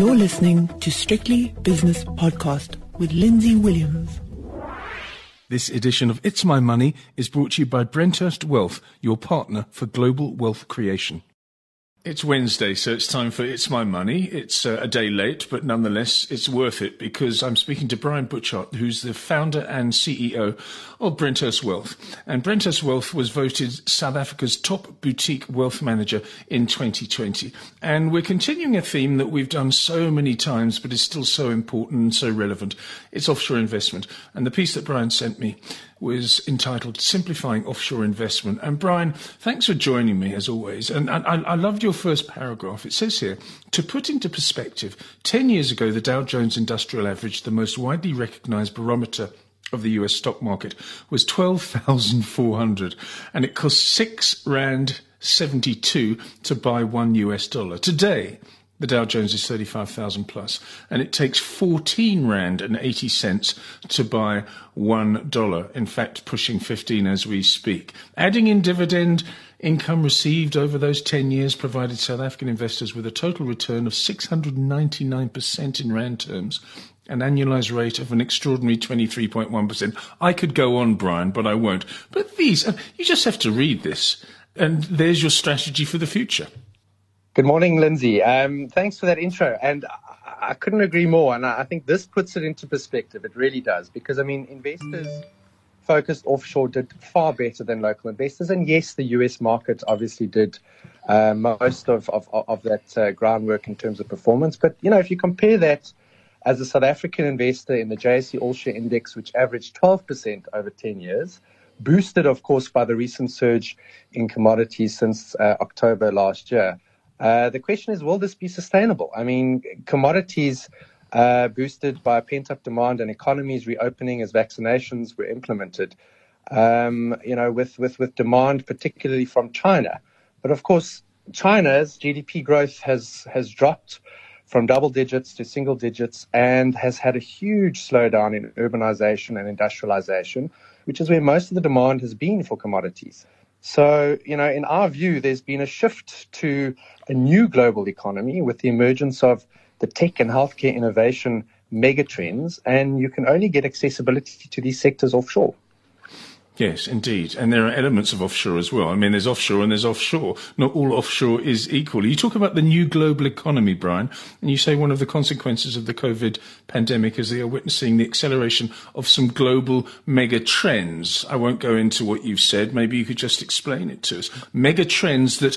You're listening to Strictly Business Podcast with Lindsay Williams. This edition of It's My Money is brought to you by Brenthurst Wealth, your partner for global wealth creation. It's Wednesday, so it's time for It's My Money. It's uh, a day late, but nonetheless, it's worth it because I'm speaking to Brian Butchart, who's the founder and CEO of Brenthurst Wealth. And Brenthurst Wealth was voted South Africa's top boutique wealth manager in 2020. And we're continuing a theme that we've done so many times, but is still so important and so relevant. It's offshore investment. And the piece that Brian sent me was entitled Simplifying Offshore Investment. And Brian, thanks for joining me as always. And I, I loved your first paragraph. It says here, to put into perspective, 10 years ago, the Dow Jones Industrial Average, the most widely recognized barometer of the US stock market, was 12,400 and it cost 6 Rand 72 to buy one US dollar. Today, the Dow Jones is 35,000 plus, and it takes 14 Rand and 80 cents to buy $1. In fact, pushing 15 as we speak. Adding in dividend income received over those 10 years provided South African investors with a total return of 699% in Rand terms an annualized rate of an extraordinary 23.1%. I could go on, Brian, but I won't. But these, uh, you just have to read this, and there's your strategy for the future. Good morning, Lindsay. Um, thanks for that intro. And I, I couldn't agree more. And I, I think this puts it into perspective. It really does. Because, I mean, investors focused offshore did far better than local investors. And yes, the US market obviously did uh, most of, of, of that uh, groundwork in terms of performance. But, you know, if you compare that as a South African investor in the JSE All Share Index, which averaged 12% over 10 years, boosted, of course, by the recent surge in commodities since uh, October last year. Uh, the question is, will this be sustainable? I mean, commodities uh, boosted by pent up demand and economies reopening as vaccinations were implemented, um, you know, with, with, with demand particularly from China. But of course, China's GDP growth has, has dropped from double digits to single digits and has had a huge slowdown in urbanization and industrialization, which is where most of the demand has been for commodities. So, you know, in our view, there's been a shift to a new global economy with the emergence of the tech and healthcare innovation megatrends, and you can only get accessibility to these sectors offshore. Yes, indeed. And there are elements of offshore as well. I mean, there's offshore and there's offshore. Not all offshore is equal. You talk about the new global economy, Brian, and you say one of the consequences of the COVID pandemic is they are witnessing the acceleration of some global mega trends. I won't go into what you've said. Maybe you could just explain it to us. Mega trends that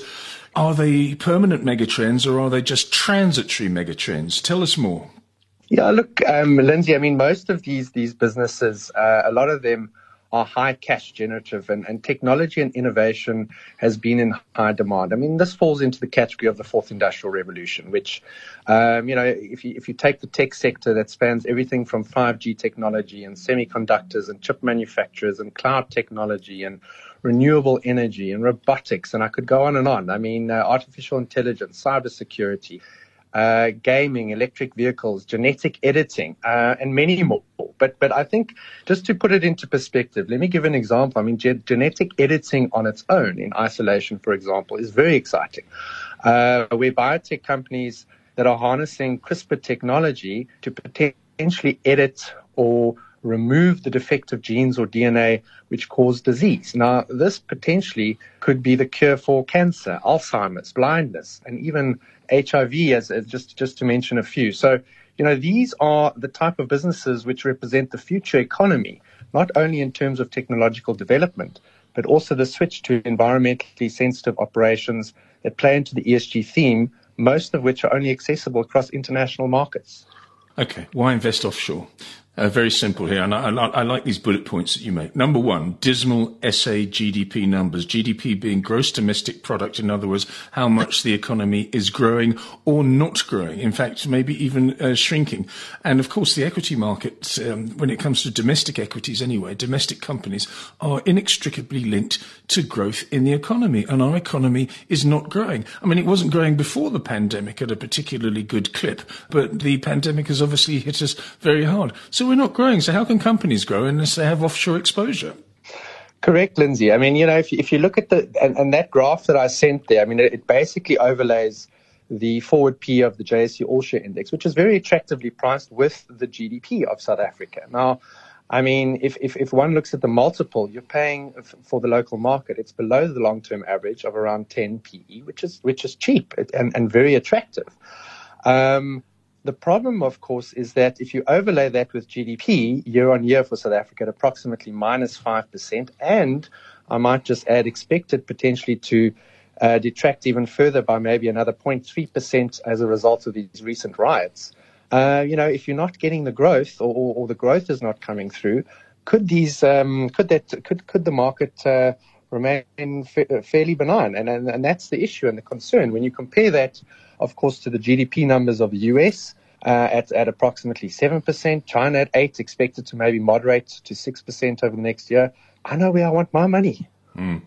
are they permanent mega trends or are they just transitory mega trends? Tell us more. Yeah, look, um, Lindsay, I mean, most of these, these businesses, uh, a lot of them, are high cash generative and, and technology and innovation has been in high demand. I mean, this falls into the category of the fourth industrial revolution, which, um, you know, if you, if you take the tech sector that spans everything from 5G technology and semiconductors and chip manufacturers and cloud technology and renewable energy and robotics, and I could go on and on. I mean, uh, artificial intelligence, cybersecurity, uh, gaming, electric vehicles, genetic editing, uh, and many more. But but I think just to put it into perspective, let me give an example. I mean, ge- genetic editing on its own, in isolation, for example, is very exciting. Uh, where biotech companies that are harnessing CRISPR technology to potentially edit or remove the defective genes or DNA which cause disease. Now, this potentially could be the cure for cancer, Alzheimer's, blindness, and even HIV, as, as just, just to mention a few. So, you know, these are the type of businesses which represent the future economy, not only in terms of technological development, but also the switch to environmentally sensitive operations that play into the ESG theme, most of which are only accessible across international markets. Okay, why invest offshore? Uh, very simple here, and I, I, I, like these bullet points that you make. Number one, dismal SA GDP numbers. GDP being gross domestic product, in other words, how much the economy is growing or not growing. In fact, maybe even uh, shrinking. And of course, the equity market, um, when it comes to domestic equities anyway, domestic companies are inextricably linked to growth in the economy, and our economy is not growing. I mean, it wasn't growing before the pandemic at a particularly good clip, but the pandemic has obviously hit us very hard. So so we're not growing. So how can companies grow unless they have offshore exposure? Correct, Lindsay. I mean, you know, if you, if you look at the and, and that graph that I sent there, I mean, it, it basically overlays the forward P of the JSE All Share Index, which is very attractively priced with the GDP of South Africa. Now, I mean, if, if, if one looks at the multiple, you're paying for the local market. It's below the long-term average of around 10 PE, which is which is cheap and, and very attractive. Um, the problem, of course, is that if you overlay that with GDP year on year for South Africa at approximately minus 5%, and I might just add expected potentially to uh, detract even further by maybe another 0.3% as a result of these recent riots. Uh, you know, if you're not getting the growth or, or, or, the growth is not coming through, could these um, could that could could the market uh, remain fa- fairly benign? And, and and that's the issue and the concern when you compare that, of course, to the GDP numbers of the US. Uh, at, at approximately 7%, China at 8 expected to maybe moderate to 6% over the next year. I know where I want my money. Mm.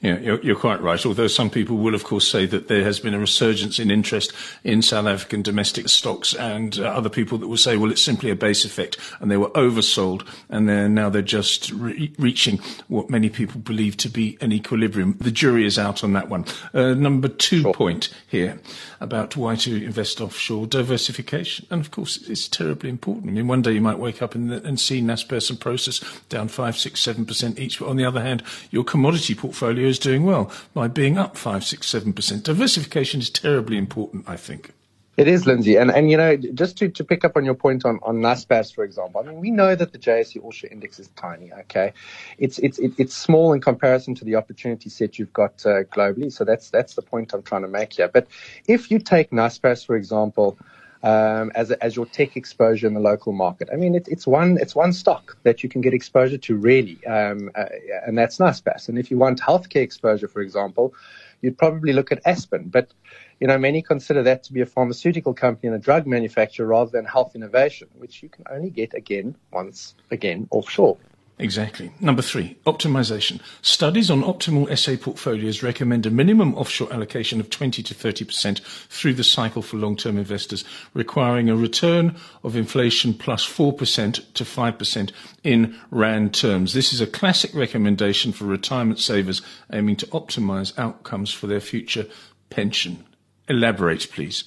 Yeah, you're, you're, quite right. Although some people will, of course, say that there has been a resurgence in interest in South African domestic stocks, and uh, other people that will say, well, it's simply a base effect, and they were oversold, and they're now they're just re- reaching what many people believe to be an equilibrium. The jury is out on that one. Uh, number two sure. point here about why to invest offshore diversification, and of course, it's terribly important. I mean, one day you might wake up and, and see Naspers and Prosus down five, six, seven percent each, but on the other hand, your commodity commodity portfolio is doing well by being up 5, 6, 7%. Diversification is terribly important, I think. It is, Lindsay. And, and you know, just to, to pick up on your point on, on Naspers, for example, I mean, we know that the JSE All Share Index is tiny, okay? It's, it's, it's small in comparison to the opportunity set you've got uh, globally. So that's, that's the point I'm trying to make here. But if you take Naspers, for example, um, as as your tech exposure in the local market. I mean, it, it's one it's one stock that you can get exposure to really, um, uh, and that's Naspers. And if you want healthcare exposure, for example, you'd probably look at Aspen. But you know, many consider that to be a pharmaceutical company and a drug manufacturer rather than health innovation, which you can only get again once again offshore. Exactly. Number three, optimization. Studies on optimal SA portfolios recommend a minimum offshore allocation of 20 to 30% through the cycle for long-term investors, requiring a return of inflation plus 4% to 5% in RAND terms. This is a classic recommendation for retirement savers aiming to optimize outcomes for their future pension. Elaborate, please.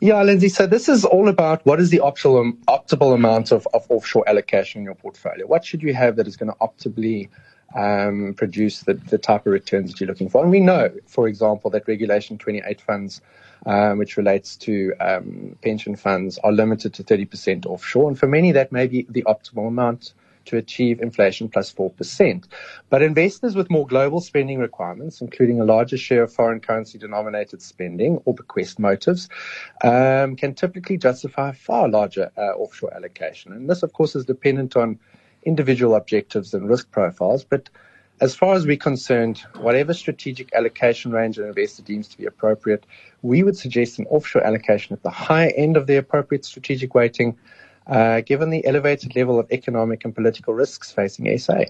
Yeah, Lindsay. So this is all about what is the optimal, optimal amount of, of offshore allocation in your portfolio. What should you have that is going to optimally um, produce the, the type of returns that you're looking for? And we know, for example, that Regulation 28 funds, um, which relates to um, pension funds, are limited to 30% offshore. And for many, that may be the optimal amount to achieve inflation plus 4%. But investors with more global spending requirements, including a larger share of foreign currency denominated spending or bequest motives, um, can typically justify a far larger uh, offshore allocation. And this, of course, is dependent on individual objectives and risk profiles. But as far as we're concerned, whatever strategic allocation range an investor deems to be appropriate, we would suggest an offshore allocation at the high end of the appropriate strategic weighting Uh, given the elevated level of economic and political risks facing SA.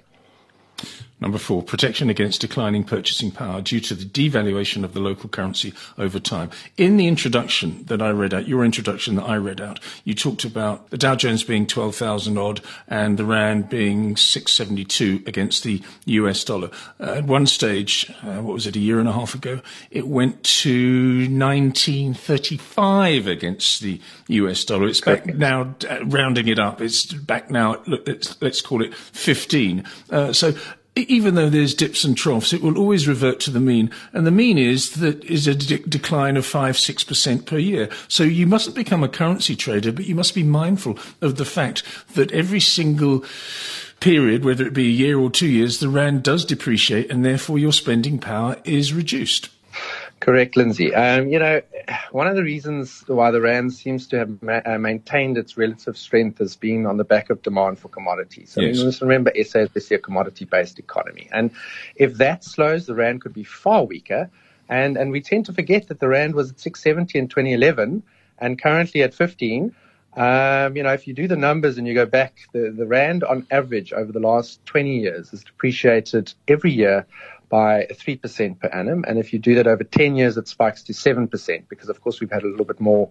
Number four, protection against declining purchasing power due to the devaluation of the local currency over time. In the introduction that I read out, your introduction that I read out, you talked about the Dow Jones being 12,000 odd and the Rand being 672 against the US dollar. Uh, at one stage, uh, what was it, a year and a half ago, it went to 1935 against the US dollar. It's back now, uh, rounding it up, it's back now, let's, let's call it 15. Uh, so even though there's dips and troughs, it will always revert to the mean. And the mean is that is a de- decline of five, six percent per year. So you mustn't become a currency trader, but you must be mindful of the fact that every single period, whether it be a year or two years, the rand does depreciate, and therefore your spending power is reduced. Correct, Lindsay. Um, you know, one of the reasons why the rand seems to have ma- uh, maintained its relative strength has been on the back of demand for commodities. So yes. must remember, SA is basically a commodity-based economy, and if that slows, the rand could be far weaker. And and we tend to forget that the rand was at 670 in 2011, and currently at 15. Um, you know, if you do the numbers and you go back, the, the rand on average over the last 20 years has depreciated every year by 3% per annum. And if you do that over 10 years, it spikes to 7% because, of course, we've had a little bit more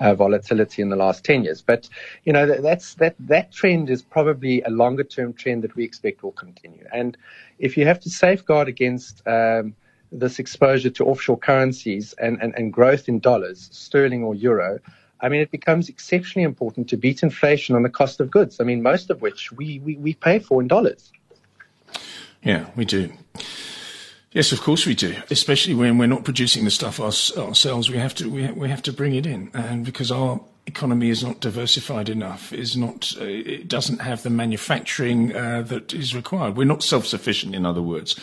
uh, volatility in the last 10 years. But, you know, that's, that, that trend is probably a longer term trend that we expect will continue. And if you have to safeguard against, um, this exposure to offshore currencies and, and, and growth in dollars, sterling or euro, I mean, it becomes exceptionally important to beat inflation on the cost of goods. I mean, most of which we, we, we pay for in dollars. Yeah, we do. Yes, of course we do. Especially when we're not producing the stuff ourselves, we have to we, we have to bring it in, and because our economy is not diversified enough, is not uh, it doesn't have the manufacturing uh, that is required. We're not self-sufficient, in other words.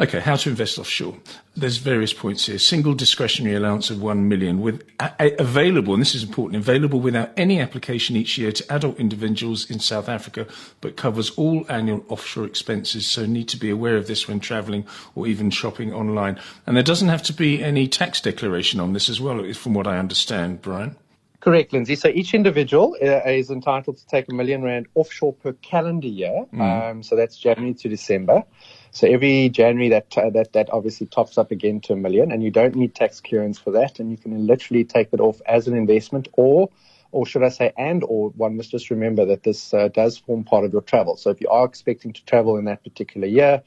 Okay, how to invest offshore. There's various points here. Single discretionary allowance of 1 million with a, available, and this is important, available without any application each year to adult individuals in South Africa, but covers all annual offshore expenses. So need to be aware of this when traveling or even shopping online. And there doesn't have to be any tax declaration on this as well, from what I understand, Brian. Correct, Lindsay. So each individual uh, is entitled to take a million rand offshore per calendar year. Mm. Um, so that's January to December. So every January that uh, that that obviously tops up again to a million, and you don't need tax clearance for that, and you can literally take it off as an investment, or or should I say, and or one must just remember that this uh, does form part of your travel. So if you are expecting to travel in that particular year,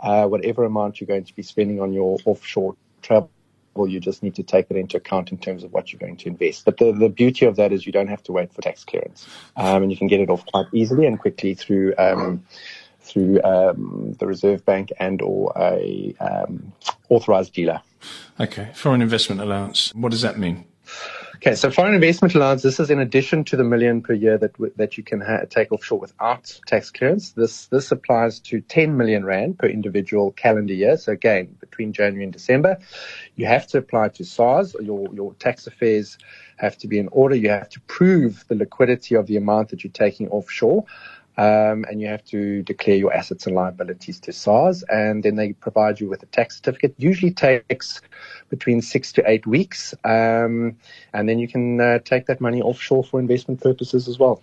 uh, whatever amount you're going to be spending on your offshore travel you just need to take it into account in terms of what you're going to invest. But the, the beauty of that is you don't have to wait for tax clearance, um, and you can get it off quite easily and quickly through um, through um, the Reserve Bank and or a um, authorized dealer. Okay, foreign investment allowance. What does that mean? Okay, so foreign investment allowance, this is in addition to the million per year that that you can ha- take offshore without tax clearance. This this applies to 10 million rand per individual calendar year. So again, between January and December, you have to apply to SARS. Your your tax affairs have to be in order. You have to prove the liquidity of the amount that you're taking offshore. Um, and you have to declare your assets and liabilities to SARS, and then they provide you with a tax certificate. Usually takes between six to eight weeks, um, and then you can uh, take that money offshore for investment purposes as well.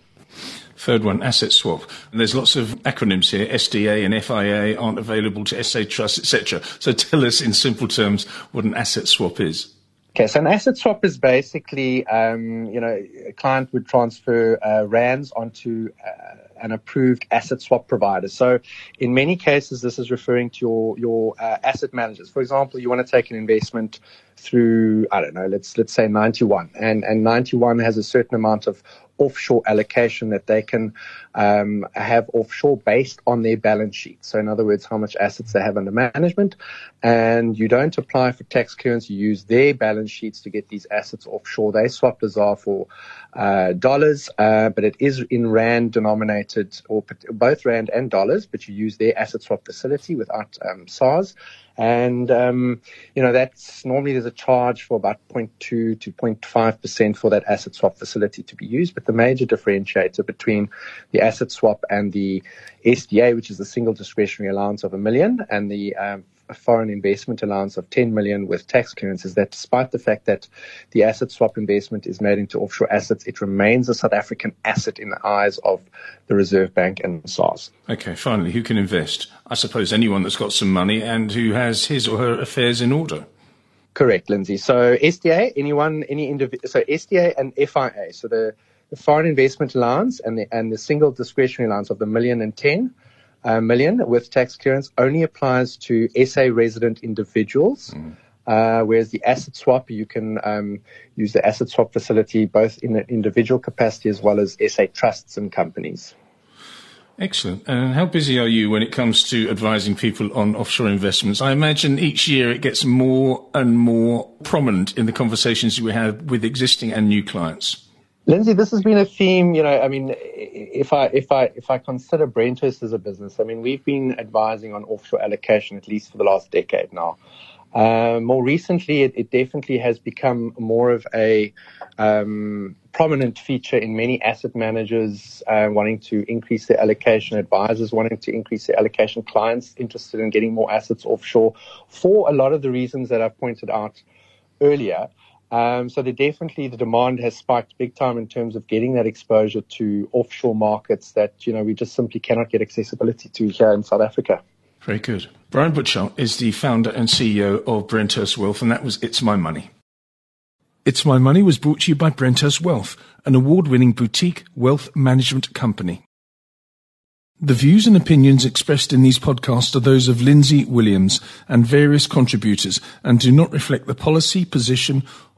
Third one, asset swap. And there's lots of acronyms here. SDA and FIA aren't available to SA Trust, etc. So tell us in simple terms what an asset swap is. Okay, so an asset swap is basically, um, you know, a client would transfer uh, rands onto uh, an approved asset swap provider. So, in many cases, this is referring to your your uh, asset managers. For example, you want to take an investment through, I don't know, let's let's say 91, and and 91 has a certain amount of offshore allocation that they can um, have offshore based on their balance sheet. So, in other words, how much assets they have under management. And you don't apply for tax clearance. You use their balance sheets to get these assets offshore. They swap the ZAR for uh, dollars, uh, but it is in rand denominated, or both rand and dollars. But you use their asset swap facility without um, SARS. And, um, you know, that's normally there's a charge for about 0.2 to 0.5% for that asset swap facility to be used. But the major differentiator between the asset swap and the SDA, which is the single discretionary allowance of a million, and the um, foreign investment allowance of 10 million with tax clearance is that despite the fact that the asset swap investment is made into offshore assets, it remains a South African asset in the eyes of the Reserve Bank and SARS. Okay, finally, who can invest? I suppose anyone that's got some money and who has his or her affairs in order. Correct, Lindsay. So SDA, anyone, any individual, so SDA and FIA, so the, the foreign investment allowance and the, and the single discretionary allowance of the million and 10 uh, million with tax clearance only applies to SA resident individuals. Mm. Uh, whereas the asset swap, you can um, use the asset swap facility both in an individual capacity as well as SA trusts and companies. Excellent. And how busy are you when it comes to advising people on offshore investments? I imagine each year it gets more and more prominent in the conversations we have with existing and new clients. Lindsay, this has been a theme. You know, I mean, if I if I if I consider Brenthurst as a business, I mean, we've been advising on offshore allocation at least for the last decade now. Uh, more recently, it, it, definitely has become more of a um, prominent feature in many asset managers uh, wanting to increase their allocation, advisors wanting to increase their allocation, clients interested in getting more assets offshore for a lot of the reasons that I've pointed out earlier. Um, so definitely the demand has spiked big time in terms of getting that exposure to offshore markets that you know we just simply cannot get accessibility to here in South Africa. Very good. Brian Butchart is the founder and CEO of Brenthurst Wealth, and that was It's My Money. It's My Money was brought to you by Brenthurst Wealth, an award-winning boutique wealth management company. The views and opinions expressed in these podcasts are those of Lindsay Williams and various contributors and do not reflect the policy, position,